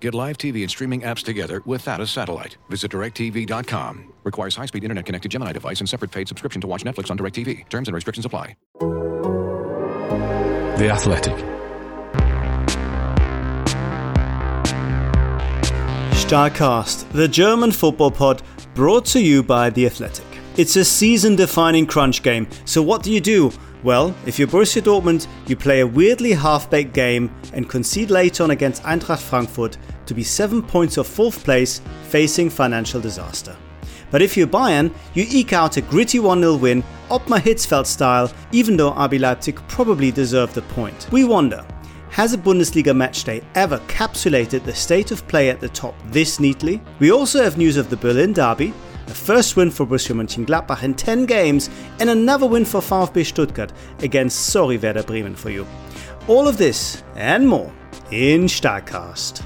Get live TV and streaming apps together without a satellite. Visit DirecTV.com. Requires high-speed internet-connected Gemini device and separate paid subscription to watch Netflix on DirecTV. Terms and restrictions apply. The Athletic. Starcast, the German football pod brought to you by The Athletic. It's a season defining crunch game, so what do you do? Well, if you're Borussia Dortmund, you play a weirdly half baked game and concede late on against Eintracht Frankfurt to be 7 points off fourth place, facing financial disaster. But if you're Bayern, you eke out a gritty 1 0 win, Ottmar Hitzfeld style, even though RB Leipzig probably deserved the point. We wonder has a Bundesliga matchday ever capsulated the state of play at the top this neatly? We also have news of the Berlin Derby, a first win for Borussia Mönchengladbach in 10 games, and another win for VfB Stuttgart against sorry Werder Bremen for you. All of this and more in Starcast.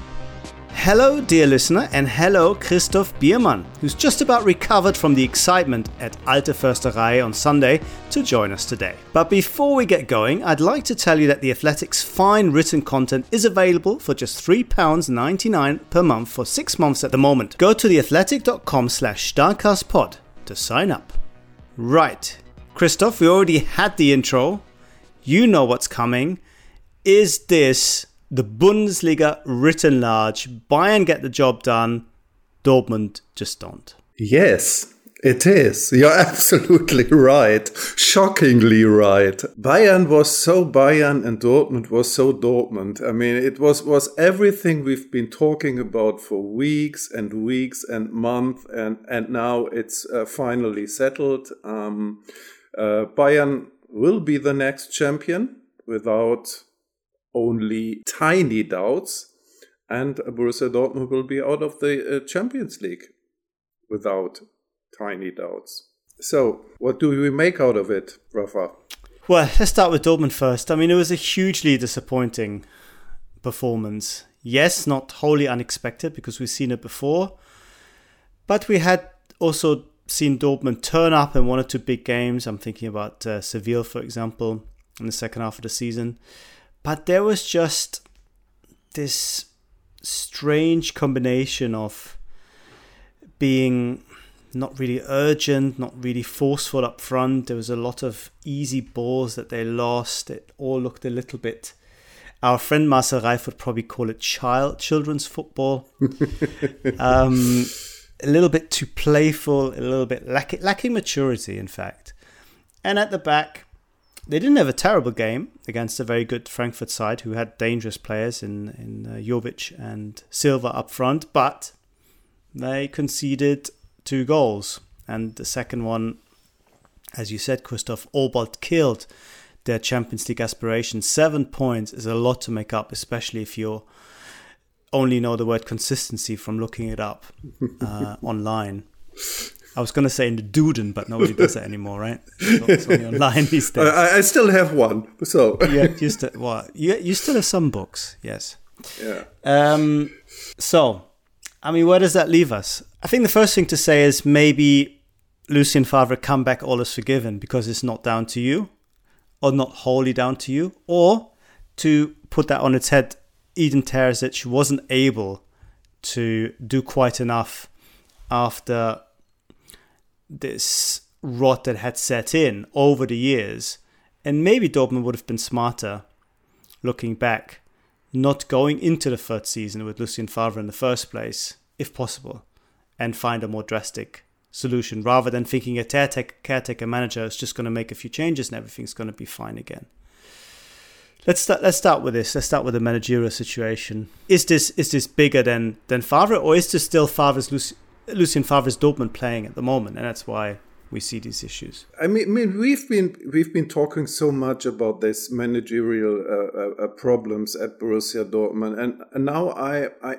Hello, dear listener, and hello, Christoph Biermann, who's just about recovered from the excitement at Alte Försterei on Sunday to join us today. But before we get going, I'd like to tell you that The Athletic's fine written content is available for just £3.99 per month for six months at the moment. Go to theathletic.com slash starcastpod to sign up. Right, Christoph, we already had the intro. You know what's coming. Is this the Bundesliga written large. Bayern get the job done. Dortmund just don't. Yes, it is. You're absolutely right. Shockingly right. Bayern was so Bayern and Dortmund was so Dortmund. I mean, it was, was everything we've been talking about for weeks and weeks and months, and, and now it's uh, finally settled. Um, uh, Bayern will be the next champion without only tiny doubts, and Borussia Dortmund will be out of the uh, Champions League without tiny doubts. So, what do we make out of it, Rafa? Well, let's start with Dortmund first. I mean, it was a hugely disappointing performance. Yes, not wholly unexpected because we've seen it before, but we had also seen Dortmund turn up in one or two big games. I'm thinking about uh, Seville, for example, in the second half of the season. But there was just this strange combination of being not really urgent, not really forceful up front. There was a lot of easy balls that they lost. It all looked a little bit. Our friend Marcel Reif would probably call it child children's football. um, a little bit too playful, a little bit lacking, lacking maturity, in fact. And at the back, they didn't have a terrible game against a very good Frankfurt side who had dangerous players in in uh, Jovic and Silva up front, but they conceded two goals, and the second one, as you said, Christoph, but killed their Champions League aspirations. Seven points is a lot to make up, especially if you only know the word consistency from looking it up uh, online. I was going to say in the Duden, but nobody does that anymore, right? It's only online these days. I, I still have one, so yeah, you still what? You you still have some books, yes. Yeah. Um. So, I mean, where does that leave us? I think the first thing to say is maybe Lucien Favre comeback all is forgiven because it's not down to you, or not wholly down to you, or to put that on its head, Edin Terzic wasn't able to do quite enough after this rot that had set in over the years. And maybe Dortmund would have been smarter looking back, not going into the third season with Lucien Favre in the first place, if possible, and find a more drastic solution rather than thinking a caretaker manager is just going to make a few changes and everything's going to be fine again. Let's start. Let's start with this. Let's start with the managerial situation. Is this is this bigger than than Favre, or is this still Favre's Lucien Favre's Dortmund playing at the moment, and that's why we see these issues. I mean, I mean we've been we've been talking so much about this managerial uh, uh, uh, problems at Borussia Dortmund, and, and now I, I,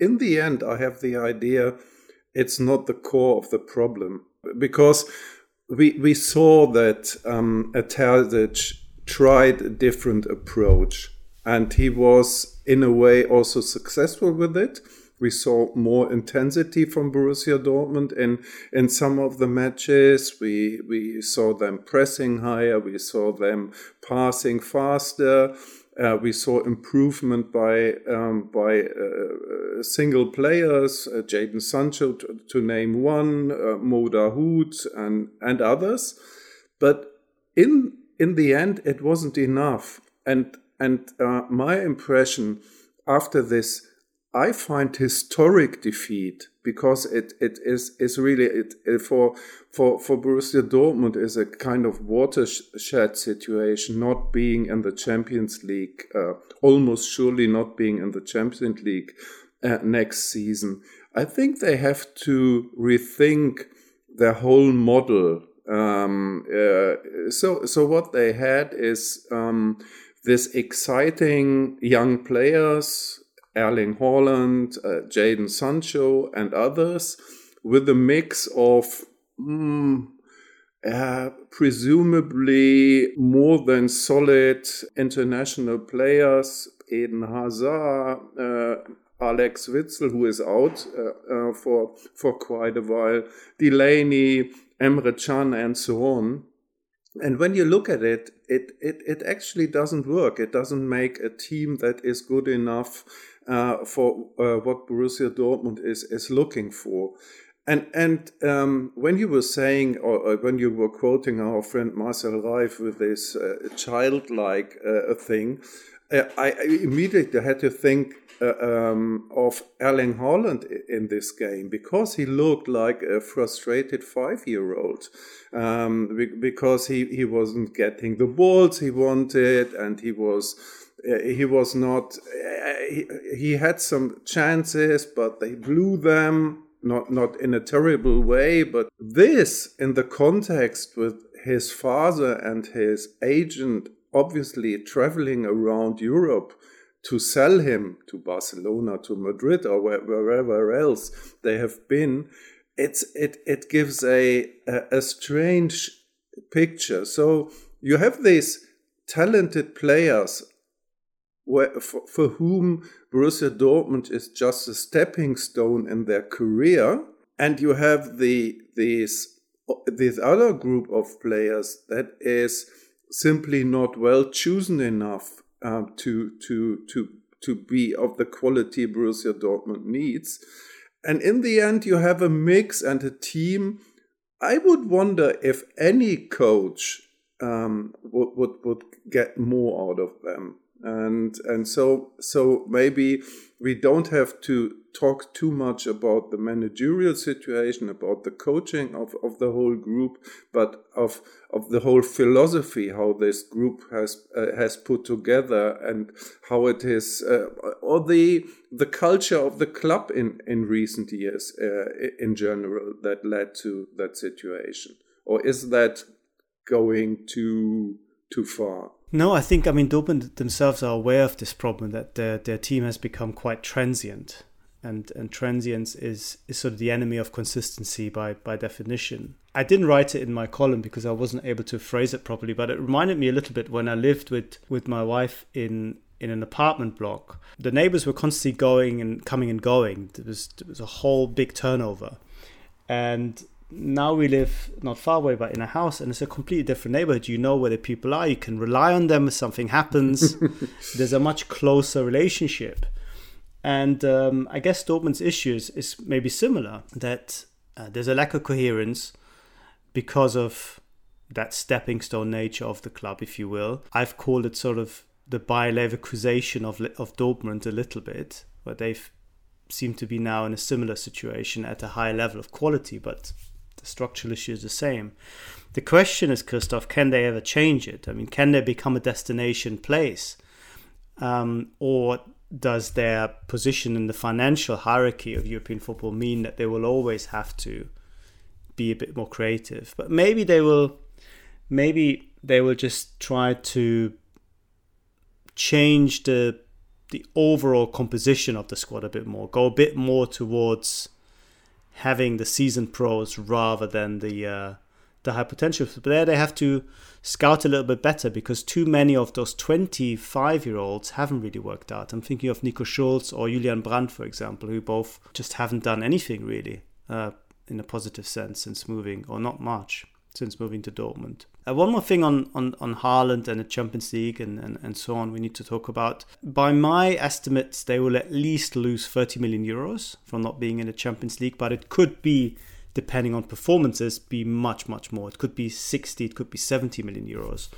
in the end, I have the idea it's not the core of the problem because we we saw that um, Terzic tried a different approach, and he was in a way also successful with it. We saw more intensity from Borussia Dortmund in in some of the matches. We we saw them pressing higher. We saw them passing faster. Uh, we saw improvement by um, by uh, single players, uh, Jadon Sancho to, to, name one, uh, Mo Dahoud and and others. But in in the end, it wasn't enough. And and uh, my impression after this I find historic defeat because it, it is is really it, it, for for for Borussia Dortmund is a kind of watershed situation, not being in the Champions League, uh, almost surely not being in the Champions League uh, next season. I think they have to rethink their whole model. Um, uh, so so what they had is um, this exciting young players Erling Haaland, uh, Jadon Sancho, and others, with a mix of mm, uh, presumably more than solid international players, Eden Hazard, uh, Axel Witsel, who is out uh, uh, for for quite a while, Delaney, Emre Can, and so on. And when you look at it, it, it, it actually doesn't work. It doesn't make a team that is good enough uh, for uh, what Borussia Dortmund is is looking for. And and um, when you were saying, or, or, when you were quoting our friend Marcel Reif with this uh, childlike uh, thing, uh, I, I, immediately had to think uh, um, of Erling Haaland in this game because he looked like a frustrated five-year-old um, because he, he wasn't getting the balls he wanted and he was uh, he was not uh, he, he had some chances but they blew them not not in a terrible way but this in the context with his father and his agent obviously traveling around Europe to sell him to Barcelona to Madrid or wherever else they have been it's it it gives a a, a strange picture. So you have these talented players where, for, for whom Borussia Dortmund is just a stepping stone in their career, and you have the these this other group of players that is simply not well chosen enough uh, to to to to be of the quality Borussia Dortmund needs. And in the end, you have a mix and a team. I would wonder if any coach um, would, would would get more out of them and and so so maybe we don't have to talk too much about the managerial situation about the coaching of, of the whole group but of of the whole philosophy how this group has uh, has put together and how it is uh, or the the culture of the club in in recent years uh, in general that led to that situation. Or is that going too too far no, I think I mean Dortmund themselves are aware of this problem that their their team has become quite transient, and and transience is is sort of the enemy of consistency by by definition. I didn't write it in my column because I wasn't able to phrase it properly, but it reminded me a little bit when I lived with with my wife in in an apartment block. The neighbors were constantly going and coming and going. There was there was a whole big turnover, and now we live not far away, but in a house, and it's a completely different neighborhood. You know where the people are. You can rely on them if something happens. There's a much closer relationship, and um, I guess Dortmund's issues is maybe similar. That uh, there's a lack of coherence because of that stepping stone nature of the club, if you will. I've called it sort of the Bayer Leverkusen of of Dortmund a little bit, where they've seem to be now in a similar situation at a high level of quality, but the structural issue is the same. The question is, Christoph, can they ever change it? I mean, can they become a destination place? Um, or does their position in the financial hierarchy of European football mean that they will always have to be a bit more creative? But maybe they will, maybe they will just try to change the the overall composition of the squad a bit more, go a bit more towards having the seasoned pros rather than the uh, the high potential. But there they have to scout a little bit better because too many of those 25 year olds haven't really worked out. I'm thinking of Nico Schulz or Julian Brandt, for example, who both just haven't done anything really uh, in a positive sense since moving, or not much since moving to Dortmund. Uh, one more thing on, on, on Haaland and the Champions League and, and, and so on, we need to talk about. By my estimates, they will at least lose 30 million euros from not being in the Champions League, but it could be depending on performances, be much, much more. It could be 60, it could be 70 million euros.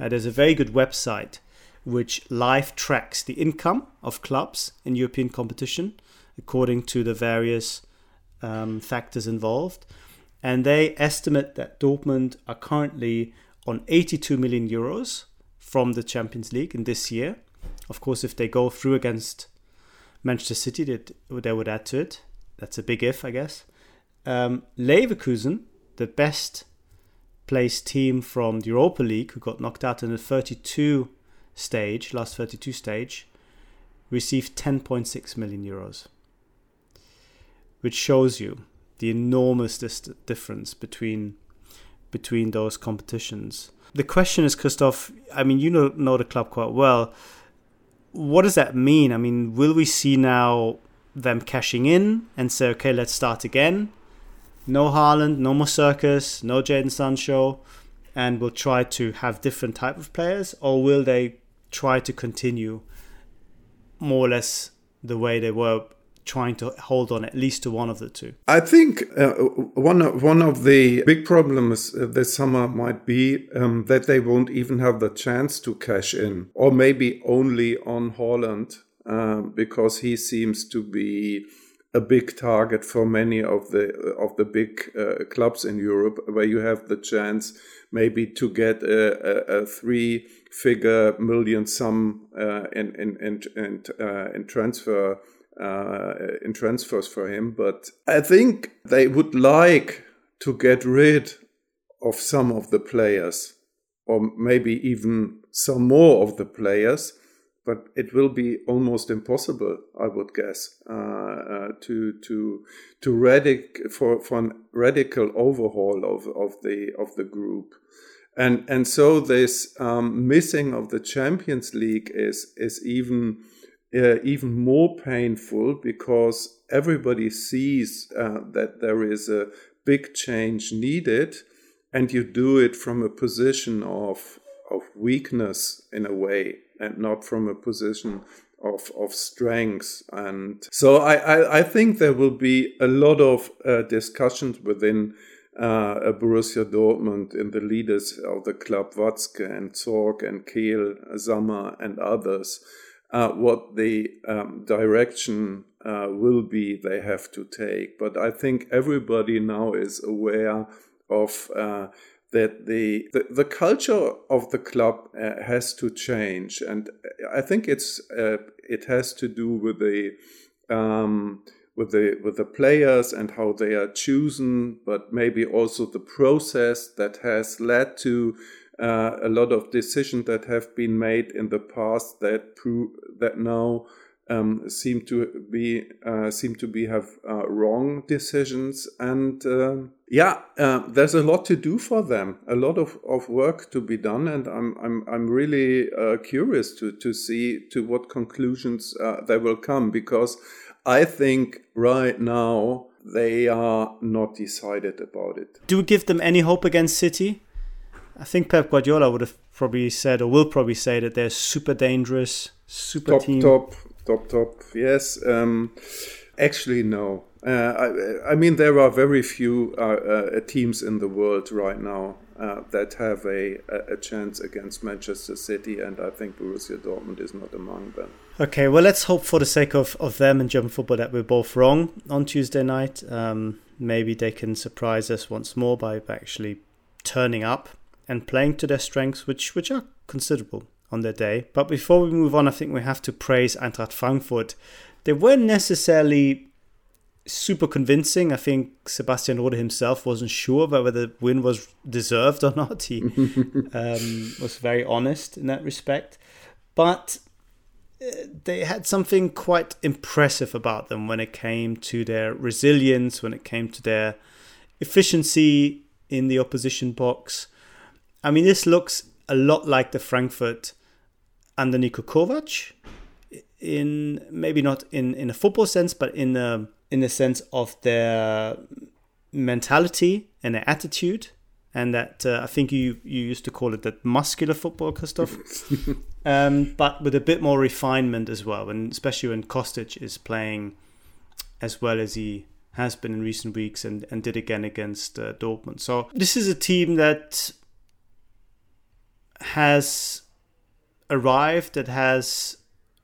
Uh, there's a very good website which live tracks the income of clubs in European competition according to the various um, factors involved. And they estimate that Dortmund are currently on 82 million euros from the Champions League in this year. Of course, if they go through against Manchester City, they would add to it. That's a big if, I guess. Um, Leverkusen, the best placed team from the Europa League, who got knocked out in the 32 stage, last 32 stage, received 10.6 million euros, which shows you the enormous dis- difference between between those competitions. The question is, Christoph. I mean, you know know the club quite well. What does that mean? I mean, will we see now them cashing in and say, okay, let's start again? no Haaland, no more Circus, no Jadon Sancho, and we'll try to have different type of players, or will they try to continue more or less the way they were trying to hold on at least to one of the two? I think uh, one of, one of the big problems uh, this summer might be um, that they won't even have the chance to cash in, or maybe only on Haaland uh, because he seems to be a big target for many of the of the big uh, clubs in Europe, where you have the chance maybe to get a, a, a three figure million sum uh, in in in in, uh, in transfer uh, in transfers for him. But I think they would like to get rid of some of the players, or maybe even some more of the players but it will be almost impossible, I would guess, uh, uh, to to to radic for for radical overhaul of, of the of the group, and and so this um, missing of the Champions League is is even uh, even more painful because everybody sees uh, that there is a big change needed, and you do it from a position of of weakness in a way and not from a position of, of strength. And so I, I, I think there will be a lot of uh, discussions within uh, Borussia Dortmund in the leaders of the club, Watzke and Zorc and Kehl, Sammer and others, uh, what the um, direction uh, will be they have to take. But I think everybody now is aware of uh, that the, the, the culture of the club uh, has to change, and I think it's uh, it has to do with the um, with the with the players and how they are chosen, but maybe also the process that has led to uh, a lot of decisions that have been made in the past that prove that now um, seem to be uh, seem to be have uh, wrong decisions and uh, yeah uh, there's a lot to do for them a lot of, of work to be done and I'm I'm, I'm really uh, curious to to see to what conclusions uh, they will come because I think right now they are not decided about it. Do we give them any hope against City? I think Pep Guardiola would have probably said or will probably say that they're super dangerous, super top, team. Top top top. Yes um, actually no. Uh, I, I, mean there are very few uh, uh, teams in the world right now uh, that have a, a chance against Manchester City and I think Borussia Dortmund is not among them. Okay well let's hope for the sake of, of them and German football that we're both wrong on Tuesday night. Um, maybe they can surprise us once more by actually turning up and playing to their strengths which which are considerable on their day. But before we move on, I think we have to praise Eintracht Frankfurt. They weren't necessarily super convincing. I think Sebastian Rode himself wasn't sure whether the win was deserved or not. He um, was very honest in that respect. But uh, they had something quite impressive about them when it came to their resilience, when it came to their efficiency in the opposition box. I mean, this looks a lot like the Frankfurt under Niko Kovac, in maybe not in, in a football sense, but in the in the sense of their mentality and their attitude, and that uh, I think you you used to call it that muscular football, Christoph, um, but with a bit more refinement as well, and especially when Kostic is playing as well as he has been in recent weeks and, and did again against uh, Dortmund. So this is a team that has arrived, that has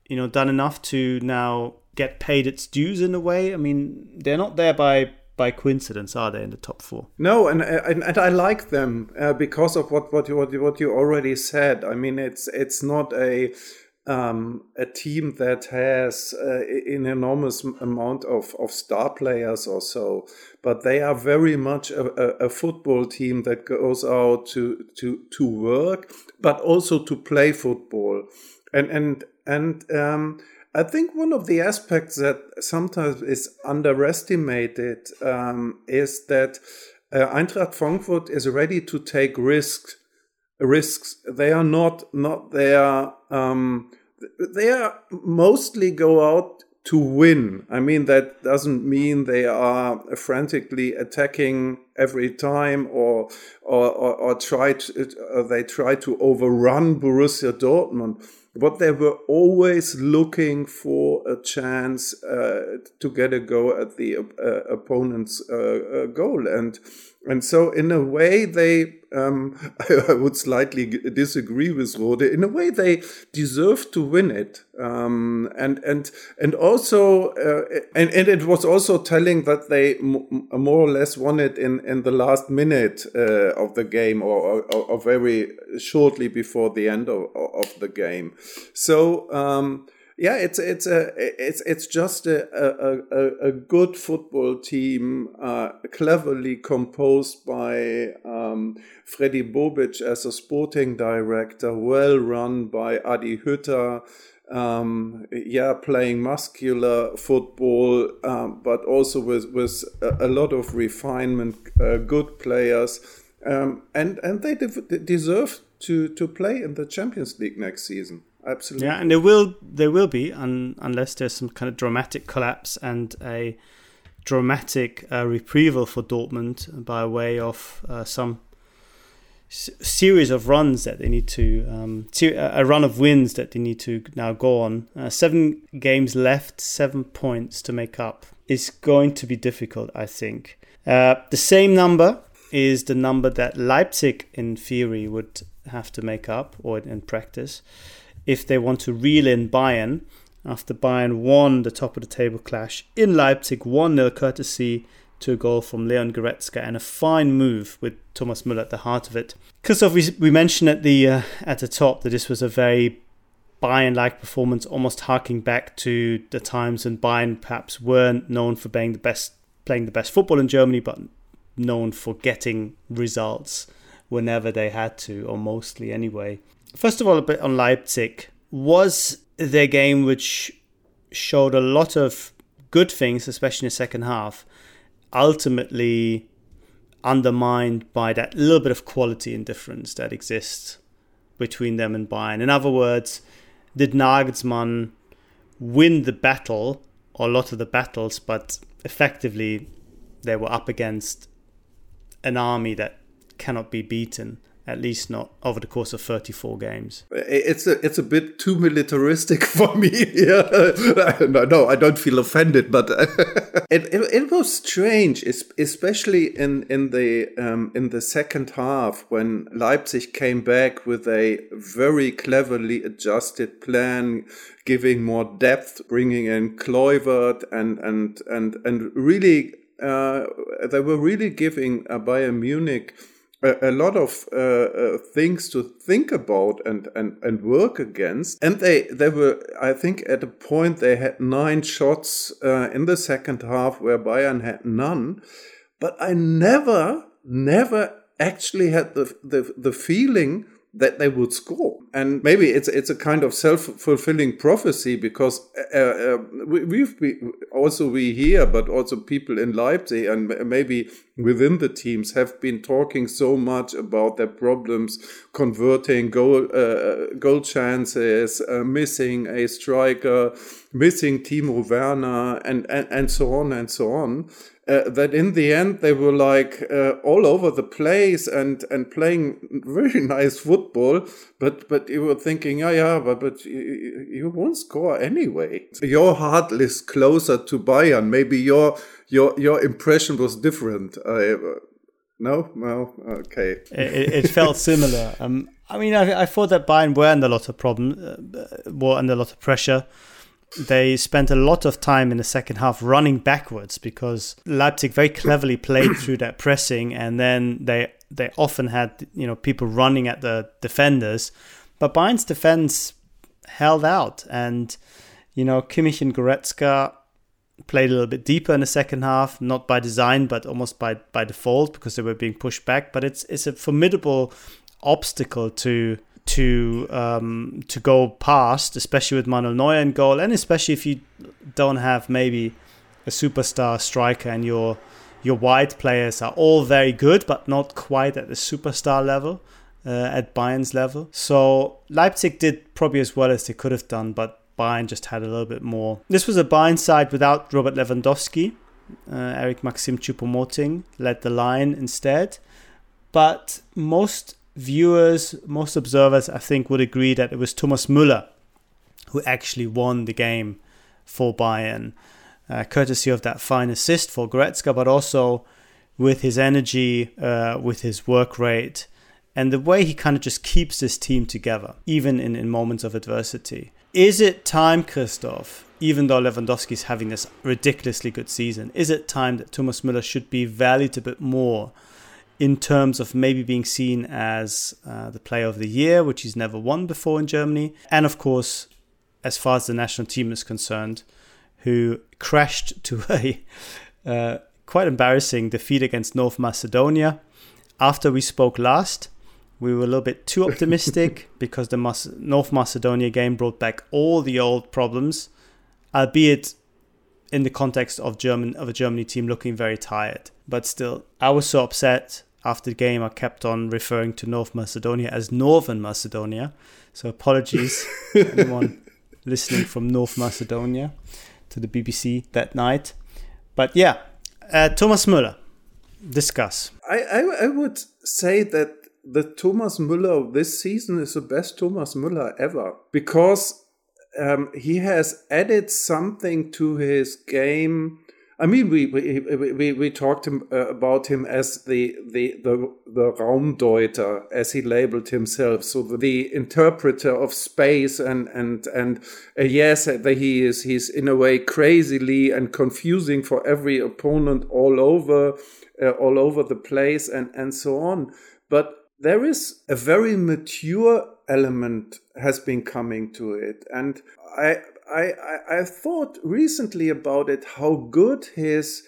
you know done enough to now get paid its dues in a way. I mean, they're not there by by coincidence, are they, in the top four? No, and and, and I like them uh, because of what what you, what you, what you already said. I mean, it's it's not a um, a team that has uh, an enormous amount of, of star players or so, but they are very much a, a, a, football team that goes out to, to, to work, but also to play football. And, and, and, um, I think one of the aspects that sometimes is underestimated um, is that uh, Eintracht Frankfurt is ready to take risks. Risks. They are not not there. Um, they are mostly go out to win. I mean that doesn't mean they are frantically attacking every time or or or, or try to, uh, they try to overrun Borussia Dortmund but they were always looking for a chance uh, to get a go at the uh, opponent's uh, uh goal and and so in a way they um, I would slightly disagree with Rode. In a way they deserve to win it. Um, and and and also uh, and, and it was also telling that they more or less won it in in the last minute uh, of the game or, or, or, very shortly before the end of, of the game. So um, yeah, it's it's a it's it's just a a, a, good football team, uh, cleverly composed by um, Freddy Bobic as a sporting director, well run by Adi Hütter. Um, yeah, playing muscular football, um, but also with with a, a lot of refinement, uh, good players, um, and and they de- deserve to to play in the Champions League next season absolutely. Yeah, and there will there will be, un, unless there's some kind of dramatic collapse and a dramatic uh, retrieval for Dortmund by way of uh, some s- series of runs that they need to um, a run of wins that they need to now go on. Uh, seven games left, seven points to make up is going to be difficult, I think. Uh, the same number is the number that Leipzig, in theory, would have to make up, or in practice if they want to reel in Bayern after Bayern won the top of the table clash in Leipzig 1 0 courtesy to a goal from Leon Goretzka and a fine move with Thomas Müller at the heart of it. Christoph, we, we mentioned at the uh, at the top that this was a very Bayern-like performance, almost harking back to the times when Bayern perhaps weren't known for being the best, playing the best football in Germany, but known for getting results whenever they had to, or mostly anyway. First of all, a bit on Leipzig. Was their game which showed a lot of good things, especially in the second half, ultimately undermined by that little bit of quality and difference that exists between them and Bayern. In other words, did Nagelsmann win the battle or a lot of the battles, but effectively they were up against an army that cannot be beaten at least not over the course of 34 games. It's a it's a bit too militaristic for me. no, no, I don't feel offended, but it, it, it was strange, especially in in the um, in the second half when Leipzig came back with a very cleverly adjusted plan, giving more depth, bringing in Kluivert and and and and really. Uh, they were really giving uh, Bayern Munich a, a lot of uh, uh, things to think about and, and, and work against. And they, they were, I think, at a point they had nine shots uh, in the second half where Bayern had none. But I never, never actually had the, the, the feeling that they would score. And maybe it's it's a kind of self fulfilling prophecy because uh, uh, we, have also we here, but also people in Leipzig and maybe within the teams have been talking so much about their problems converting goal uh, goal chances, uh, missing a striker, missing Timo Werner, and, and and so on and so on uh, that in the end they were like uh, all over the place and and playing very nice football but but you were thinking yeah yeah but but you, you won't score anyway. Your heart is closer to bayern. Maybe your your your impression was different. Uh, no? No okay. It, it felt similar. Um, i mean I, I thought that bayern were under a lot of problem uh, were under a lot of pressure they spent a lot of time in the second half running backwards because Leipzig very cleverly played through that pressing, and then they they often had you know people running at the defenders, but Bayern's defense held out, and you know Kimmich and Goretzka played a little bit deeper in the second half, not by design but almost by by default because they were being pushed back. But it's it's a formidable obstacle to to um, to go past, especially with Manuel Neuer in goal, and especially if you don't have maybe a superstar striker and your your wide players are all very good, but not quite at the superstar level, uh, at Bayern's level. So Leipzig did probably as well as they could have done, but Bayern just had a little bit more. This was a Bayern side without Robert Lewandowski. Uh, Eric Maxim Choupo-Moting led the line instead. But most viewers, most observers, I think, would agree that it was Thomas Müller who actually won the game for Bayern, uh, courtesy of that fine assist for Goretzka, but also with his energy, uh, with his work rate, and the way he kind of just keeps this team together, even in, in moments of adversity. Is it time, Christoph, even though Lewandowski is having this ridiculously good season, is it time that Thomas Müller should be valued a bit more in terms of maybe being seen as uh, the player of the year, which he's never won before in Germany. And of course, as far as the national team is concerned, who crashed to a uh, quite embarrassing defeat against North Macedonia. After we spoke last, we were a little bit too optimistic because the Mas- North Macedonia game brought back all the old problems, albeit in the context of German of a Germany team looking very tired. But still, I was so upset after the game, I kept on referring to North Macedonia as Northern Macedonia. So apologies to anyone listening from North Macedonia to the BBC that night. But yeah, uh, Thomas Müller, discuss. I, I, I would say that the Thomas Müller of this season is the best Thomas Müller ever because um, he has added something to his game I mean, we we we, we talked him, uh, about him as the the the the Raumdeuter, as he labeled himself, so the, interpreter of space, and and and uh, yes, uh, he is he's in a way crazily and confusing for every opponent all over, uh, all over the place, and and so on. But there is a very mature element has been coming to it, and I I, I, I thought recently about it how good his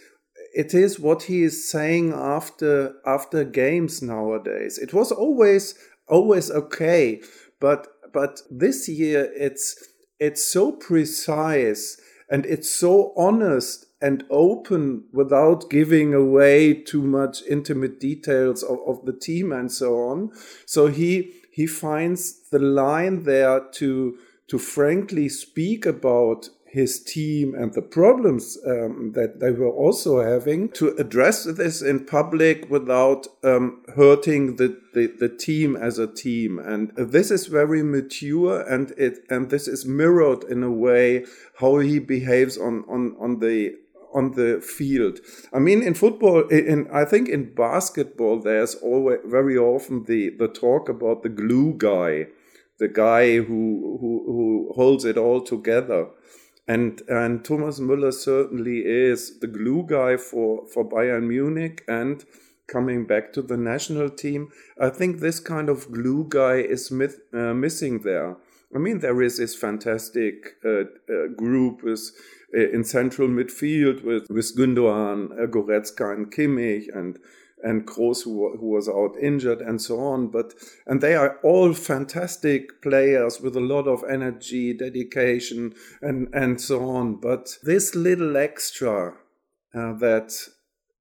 it is what he is saying after after games nowadays. It was always always okay, but but this year it's it's so precise and it's so honest and open without giving away too much intimate details of, of the team and so on. So he he finds the line there to to frankly speak about his team and the problems um, that they were also having to address this in public without um, hurting the, the, the, team as a team and this is very mature and it and this is mirrored in a way how he behaves on on on the on the field. I mean, in football, in I think in basketball, there's always very often the the talk about the glue guy the guy who, who, who holds it all together. And, and Thomas Müller certainly is the glue guy for, for Bayern Munich. And coming back to the national team, I think this kind of glue guy is myth, uh, missing there. I mean, there is this fantastic uh, uh, group with, uh, in central midfield with, with Gündoğan, uh, Goretzka, and Kimmich, and and Kroos who, who was out injured and so on. But and they are all fantastic players with a lot of energy, dedication, and and so on. But this little extra uh, that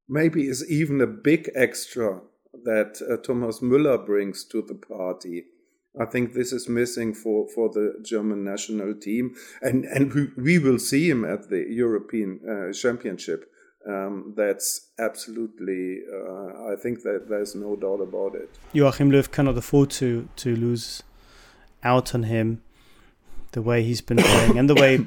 maybe is even a big extra that uh, Thomas Müller brings to the party. I think this is missing for, for the German national team, and and we, we will see him at the European uh, Championship. Um, that's absolutely. Uh, I think that there's no doubt about it. Joachim Löw cannot afford to to lose out on him the way he's been playing and the way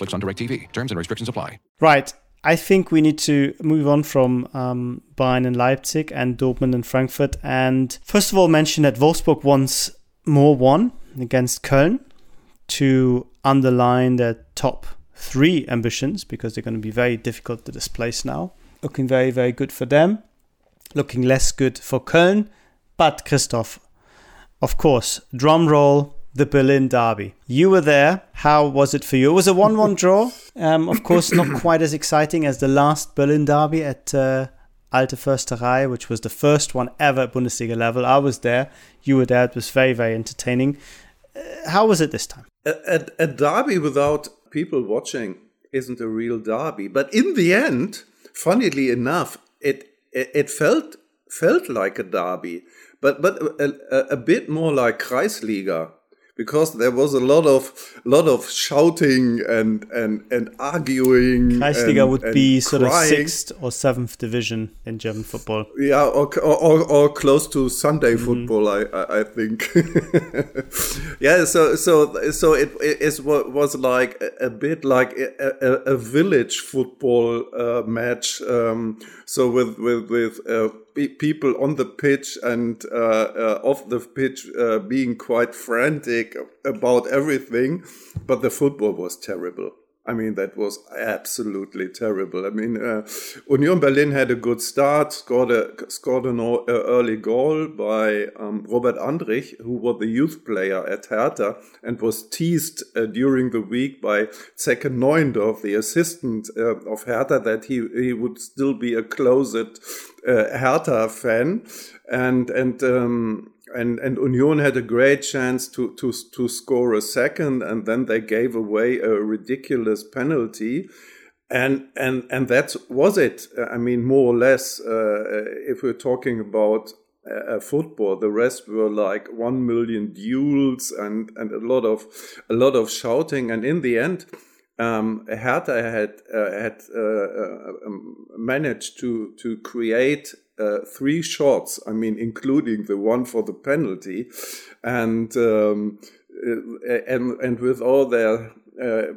on DirecTV. Terms and restrictions apply. Right. I think we need to move on from um, Bayern and Leipzig and Dortmund and Frankfurt. And first of all, mention that Wolfsburg once more won against Köln to underline their top three ambitions because they're going to be very difficult to displace now. Looking very, very good for them. Looking less good for Köln. But Christoph, of course, drum roll the Berlin Derby. You were there. How was it for you? It was a 1 1 draw. Um, of course, not quite as exciting as the last Berlin Derby at uh, Alte Försterei, which was the first one ever at Bundesliga level. I was there. You were there. It was very, very entertaining. Uh, how was it this time? A, a, a derby without people watching isn't a real derby. But in the end, funnily enough, it, it, it felt felt like a derby, but but a, a, a bit more like Kreisliga because there was a lot of lot of shouting and and and arguing. Kreisliga and, would and be sort of sixth or seventh division in German football. Yeah, or, or, or close to Sunday Mm-hmm. football, I, I, I think. yeah, so so so it, it was like a, a bit like a, a, a village football uh, match. Um, so with with with uh, people on the pitch and uh, uh, off the pitch uh, being quite frantic about everything, but the football was terrible. I mean, that was absolutely terrible. I mean, uh, Union Berlin had a good start, scored a scored an a early goal by um, Robert Andrich, who was the youth player at Hertha and was teased uh, during the week by Zecke Neuendorf, the assistant uh, of Hertha, that he he would still be a closet uh, Hertha fan, and and. Um, and and Union had a great chance to to to score a second, and then they gave away a ridiculous penalty, and and and that was it. I mean, more or less, uh, if we're talking about uh, football, the rest were like one million duels and and a lot of a lot of shouting, and in the end. Um, Hertha had uh, had uh, uh, um, managed to to create uh, three shots. I mean, including the one for the penalty, and um, uh, and and with all their uh,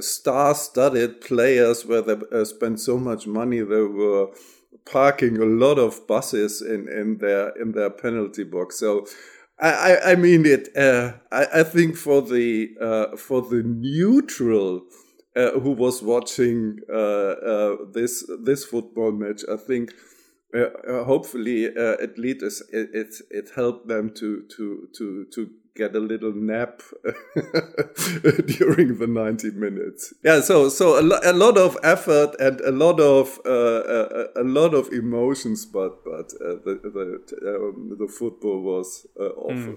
star-studded players, where they uh, spent so much money, they were parking a lot of buses in in their in their penalty box. So. I, I- mean it. Uh, I, I think for the uh, for the neutral uh, who was watching uh, uh, this this football match, I think uh, uh, hopefully uh, at least it, it it helped them to to to to get a little nap during the 90 minutes. Yeah so so a, lo- a lot of effort and a lot of uh, a, a lot of emotions but but uh, the the, um, the football was uh, awful.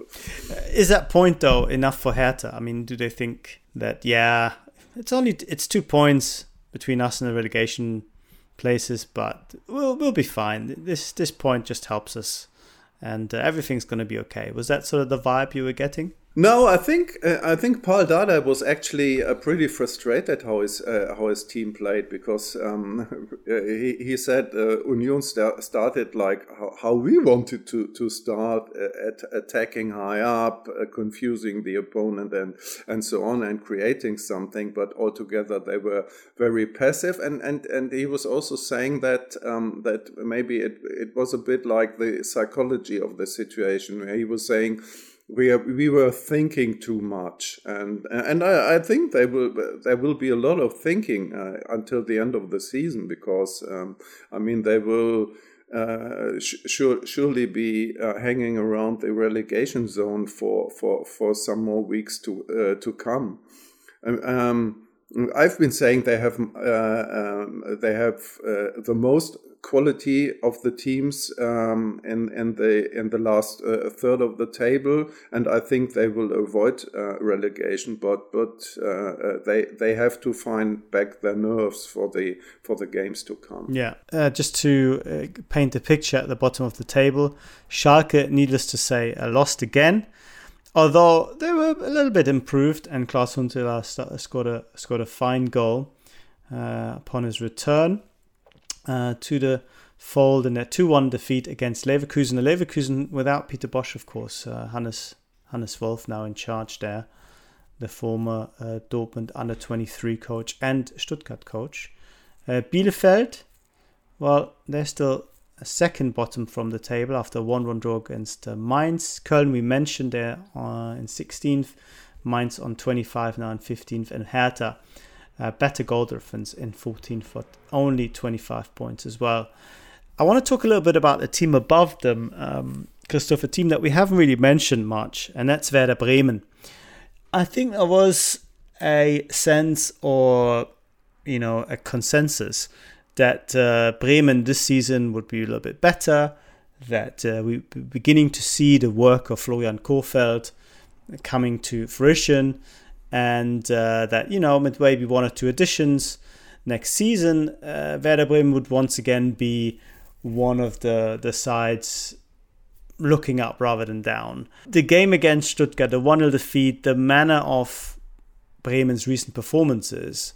Is that point though enough for Hertha? I mean, do they think that yeah, it's only it's two points between us and the relegation places, but we'll we'll be fine. This this point just helps us, and uh, everything's going to be okay. Was that sort of the vibe you were getting? No, I think uh, I think Pál Dárdai was actually uh, pretty frustrated how his uh, how his team played because um, he, he said uh, Union st- started like how, how, we wanted to to start uh, at attacking high up, uh, confusing the opponent and and so on and creating something, but altogether they were very passive. And and and he was also saying that um, that maybe it it was a bit like the psychology of the situation where he was saying we are, we were thinking too much, and and I, I think there will there will be a lot of thinking uh, until the end of the season because um, I mean they will. Uh, sh- surely be uh, hanging around the relegation zone for, for, for some more weeks to uh, to come. Um, um I've been saying they have uh, um, they have uh, the most quality of the teams um, in in the in the last uh, third of the table, and I think they will avoid uh, relegation. But but uh, uh, they they have to find back their nerves for the for the games to come. Yeah, uh, just to uh, paint a picture at the bottom of the table, Schalke, needless to say, lost again. Although they were a little bit improved, and Klaas Huntelaar scored a scored a fine goal upon his return uh, to the fold in their 2 1 defeat against Leverkusen. The Leverkusen without Peter Bosz, of course, uh, Hannes, Hannes Wolf now in charge there, the former uh, Dortmund under 23 coach and Stuttgart coach. Uh, Bielefeld, well, they're still a second bottom from the table after a 1 1 draw against uh, Mainz. Köln, we mentioned there uh, in 16th. Mainz on 25 now in 15th. And Hertha uh, better goal difference in 14 foot, only 25 points as well. I want to talk a little bit about the team above them, um, Christoph, a team that we haven't really mentioned much, and that's Werder Bremen. I think there was a sense or, you know, a consensus that uh, Bremen this season would be a little bit better, that uh, we're beginning to see the work of Florian Kohfeldt coming to fruition and uh, that you know with maybe one or two additions next season, uh, Werder Bremen would once again be one of the the sides looking up rather than down. The game against Stuttgart, the 1 0 defeat, the manner of Bremen's recent performances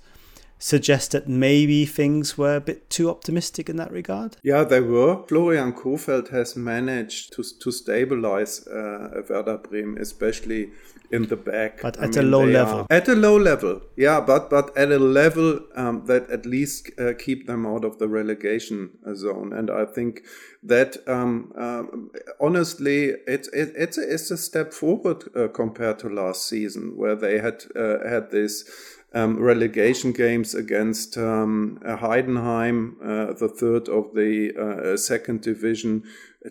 suggest that maybe things were a bit too optimistic in that regard? Yeah, they were. Florian Kohfeldt has managed to, to stabilize uh, Werder Bremen, especially in the back. But at I mean, a low level. At a low level, yeah, but but at a level um, that at least uh, keep them out of the relegation zone. And I think that um, um, honestly, it's it, it's a, it's a step forward uh, compared to last season, where they had uh, had this. Um, relegation games against um, Heidenheim, uh, the third of the uh, second division,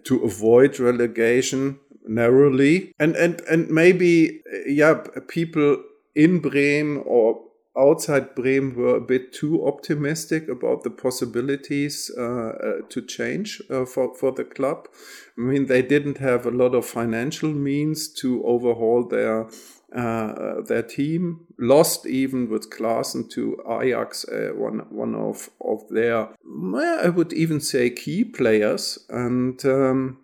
to avoid relegation narrowly and and and maybe yeah people in Bremen or outside Bremen were a bit too optimistic about the possibilities uh, uh, to change uh, for for the club. I mean, they didn't have a lot of financial means to overhaul their uh, their team. Lost even with Klaassen to Ajax, uh, one one of of their I would even say key players, and um,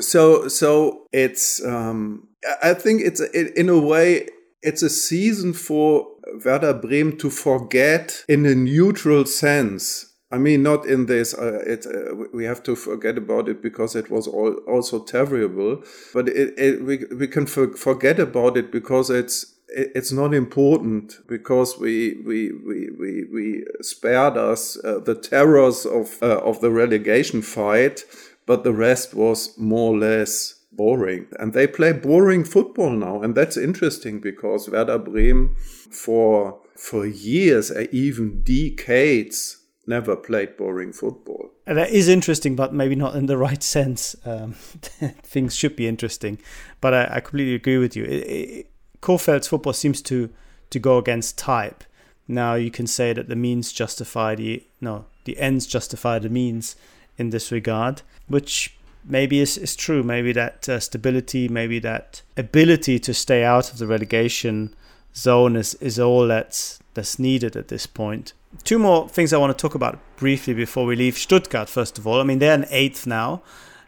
so so it's um, I think it's in a way it's a season for Werder Bremen to forget in a neutral sense. I mean, not in this. Uh, it uh, we have to forget about it because it was all, also terrible. But it, it, we we can for, forget about it because it's it's not important because we we we we, we spared us uh, the terrors of uh, of the relegation fight but the rest was more or less boring. And they play boring football now. And that's interesting because Werder Bremen for, for years, uh, even decades, never played boring football. That is interesting, but maybe not in the right sense. Um, things should be interesting. But I, I completely agree with you. Kohfeldt's football seems to, to go against type. Now you can say that the means justify the no, the ends justify the means in this regard, which maybe is, is true. Maybe that uh, stability, maybe that ability to stay out of the relegation zone is, is all that's that's needed at this point. Two more things I want to talk about briefly before we leave Stuttgart. First of all, I mean they're an eighth now,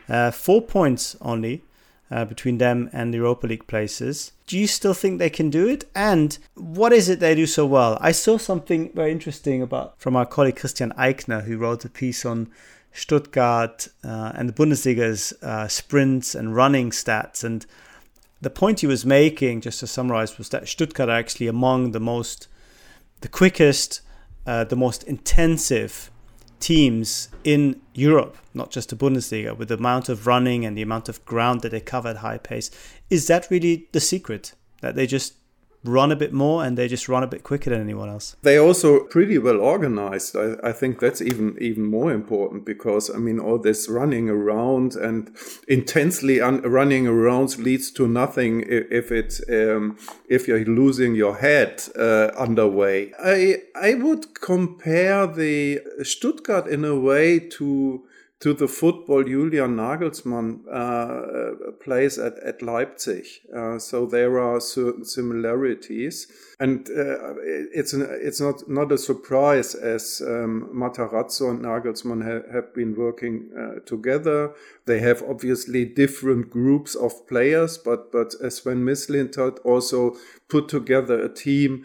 uh, four points only uh, between them and the Europa League places. Do you still think they can do it? And what is it they do so well? I saw something very interesting about from our colleague Christian Eichner, who wrote a piece on Stuttgart uh, and the Bundesliga's uh, sprints and running stats. And the point he was making, just to summarize, was that Stuttgart are actually among the most, the quickest, uh, the most intensive teams in Europe, not just the Bundesliga, with the amount of running and the amount of ground that they cover at high pace. Is that really the secret? That they just run a bit more and they just run a bit quicker than anyone else. They are also pretty well organized. I, I think that's even even more important because I mean all this running around and intensely un- running around leads to nothing if it um, if you're losing your head uh, underway. I I would compare the Stuttgart in a way to to the football Julian Nagelsmann uh, plays at, at Leipzig. Uh, so there are certain similarities. And uh, it's, an, it's not, not a surprise as um, Matarazzo and Nagelsmann ha- have been working uh, together. They have obviously different groups of players, but, but Sven Mislintat also put together a team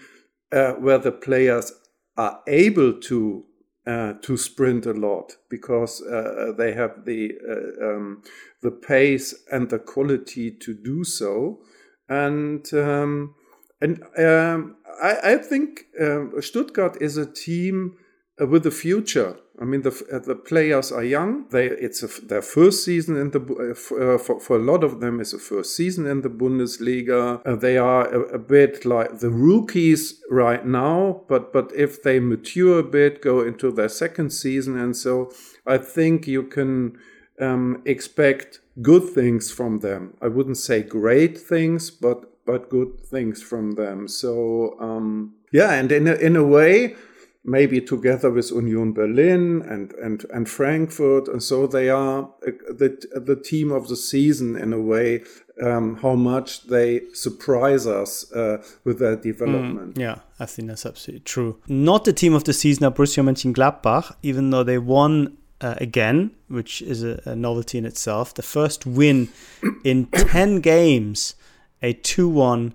uh, where the players are able to uh, to sprint a lot because uh, they have the uh, um, the pace and the quality to do so, and um, and um, I, I, think um, Stuttgart is a team uh, with a future. I mean, the uh, the players are young. They it's a, their first season in the uh, for, for a lot of them is a first season in the Bundesliga. Uh, they are a, a, bit like the rookies right now, but but if they mature a bit, go into their second season, and so I think you can um, expect good things from them. I wouldn't say great things, but but good things from them. So um, yeah, and in a, in a way maybe together with Union Berlin and, and, and Frankfurt. And so they are uh, the, the team of the season in a way, um, how much they surprise us uh, with their development. Mm, yeah, I think that's absolutely true. Not the team of the season are Borussia Mönchengladbach, even though they won uh, again, which is a, a, novelty in itself. The first win in 10 games, a 2 1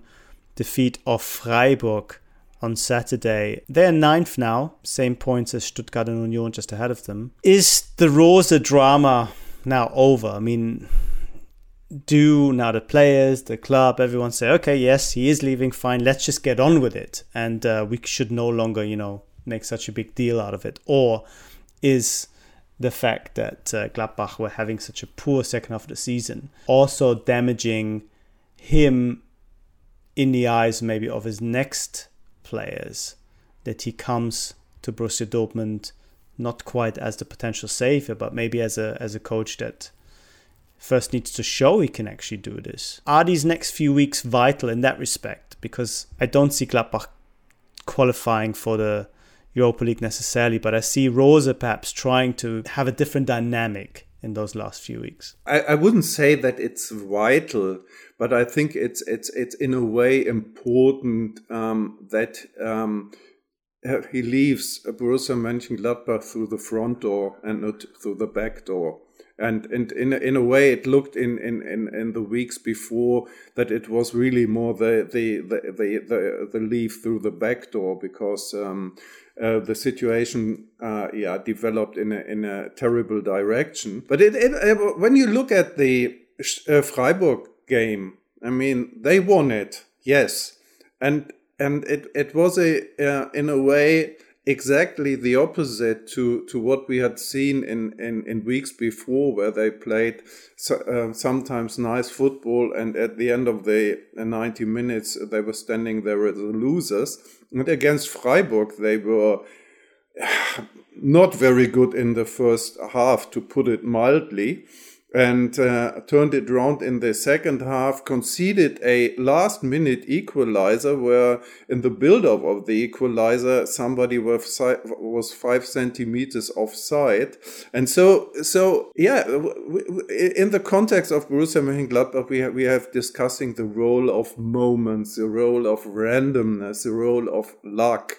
defeat of Freiburg on Saturday. They're ninth now, same points as Stuttgart and Union, just ahead of them. Is the Rose drama now over? I mean, do now the players, the club, everyone say, okay, yes, he is leaving, fine, let's just get on with it. And uh, we should no longer, you know, make such a big deal out of it. Or is the fact that uh, Gladbach were having such a poor second half of the season also damaging him in the eyes maybe of his next players that he comes to Borussia Dortmund not quite as the potential savior, but maybe as a as a coach that first needs to show he can actually do this. Are these next few weeks vital in that respect? Because I don't see Gladbach qualifying for the Europa League necessarily, but I see Rose perhaps trying to have a different dynamic in those last few weeks. I, I wouldn't say that it's vital but I think it's it's it's in a way important um, that um, uh, he leaves Borussia Mönchengladbach through the front door and not through the back door. And, and in, in a way, it looked in, in, in, in the weeks before that it was really more the, the, the, the, the, the leave through the back door because um, uh, the situation uh, yeah, developed in a, in a terrible direction. But it, it, uh, when you look at the uh, Freiburg game. I mean, they won it, yes, and and it it was a uh, in a way exactly the opposite to to what we had seen in in, in weeks before, where they played so, uh, sometimes nice football, and at the end of the ninety minutes they were standing there as losers. And against Freiburg, they were not very good in the first half, to put it mildly and uh, turned it around in the second half, conceded a last minute equalizer where in the build up of the equalizer, somebody was, was five centimeters offside. And so, so yeah, in the context of Borussia Mönchengladbach, we have, we have discussing the role of moments, the role of randomness, the role of luck.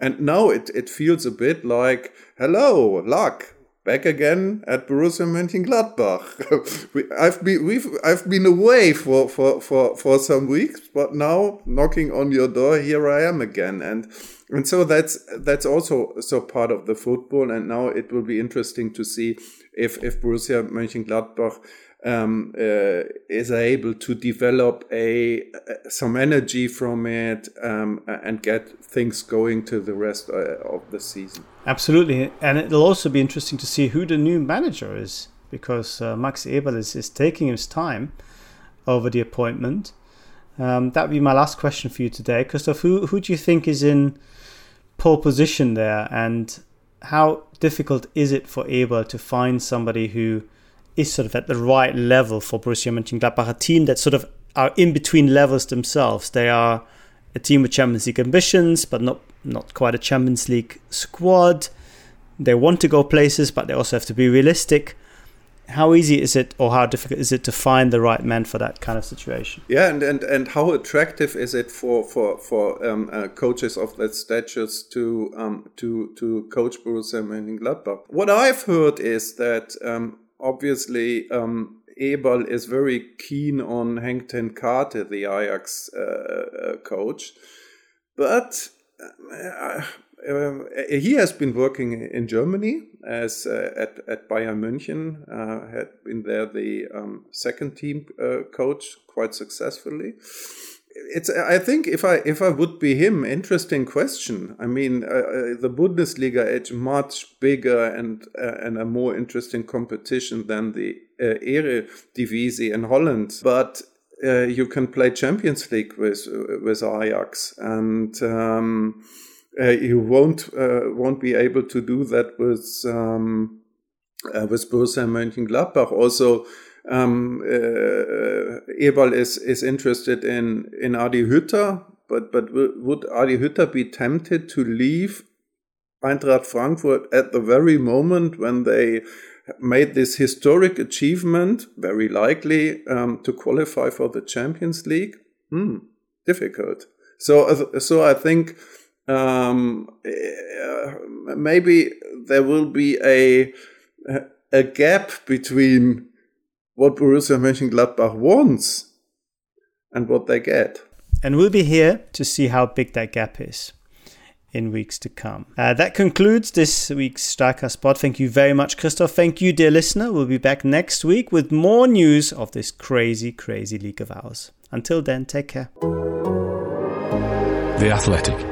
And now it, it feels a bit like, hello, luck back again at Borussia Mönchengladbach. we, I've been we've I've been away for, for, for, for some weeks, but now knocking on your door, here I am again, and and so that's that's also so part of the football. And now it will be interesting to see if if Borussia Mönchengladbach um, uh, is able to develop a some energy from it um, and get things going to the rest uh, of the season. Absolutely, and it'll also be interesting to see who the new manager is because uh, Max Eberl is, is taking his time over the appointment. Um, that would be my last question for you today, Christoph. Who who do you think is in pole position there, and how difficult is it for Eberl to find somebody who is sort of at the right level for Borussia Mönchengladbach, a team that sort of are in between levels themselves. They are a team with Champions League ambitions, but not not quite a Champions League squad. They want to go places, but they also have to be realistic. How easy is it, or how difficult is it to find the right man for that kind of situation? Yeah, and and, and how attractive is it for for for um, uh, coaches of that stature to um, to to coach Borussia Mönchengladbach? What I've heard is that um, obviously um, is very keen on Erik ten Hag, the Ajax uh, uh, coach, but uh, uh, he has been working in Germany as uh, at at Bayern München, uh, had been there the um, second team coach quite successfully it's i think if i if i would be him interesting question. I mean uh, uh the bundesliga is much bigger and uh, and a more interesting competition than the uh, eredivisie in holland. But uh, you can play champions league with with ajax and um, uh, you won't won't be able to do that with um, with Borussia Mönchengladbach. Also um, uh, Eberl is is interested in in Adi Hütter, but but would Adi Hütter be tempted to leave Eintracht Frankfurt at the very moment when they made this historic achievement, very likely um, to qualify for the Champions League? Hmm, difficult. So uh, so I think um, uh, maybe there will be a a gap between what Borussia Mönchengladbach wants and what they get. And we'll be here to see how big that gap is in weeks to come. Uh, that concludes this week's Striker Spot. Thank you very much, Christoph. Thank you, dear listener. We'll be back next week with more news of this crazy, crazy league of ours. Until then, take care. The Athletic.